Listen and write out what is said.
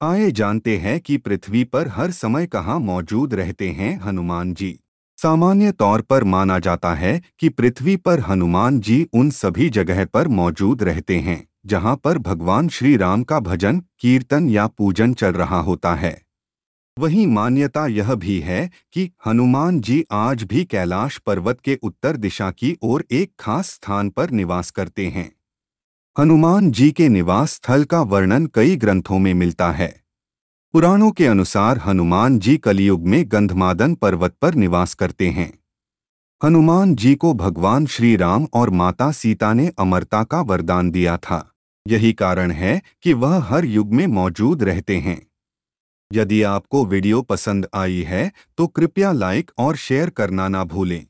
आए जानते हैं कि पृथ्वी पर हर समय कहाँ मौजूद रहते हैं हनुमान जी। सामान्य तौर पर माना जाता है कि पृथ्वी पर हनुमान जी उन सभी जगह पर मौजूद रहते हैं, जहाँ पर भगवान श्री राम का भजन, कीर्तन या पूजन चल रहा होता है। वहीं मान्यता यह भी है कि हनुमान जी आज भी कैलाश पर्वत के उत्तर दिशा की ओर एक खास स्थान पर निवास करते हैं। हनुमान जी के निवास स्थल का वर्णन कई ग्रंथों में मिलता है। पुराणों के अनुसार हनुमान जी कलयुग में गंधमादन पर्वत पर निवास करते हैं। हनुमान जी को भगवान श्री राम और माता सीता ने अमरता का वरदान दिया था। यही कारण है कि वह हर युग में मौजूद रहते हैं। यदि आपको वीडियो पसंद आई है तो कृपया लाइक और शेयर करना ना भूलें।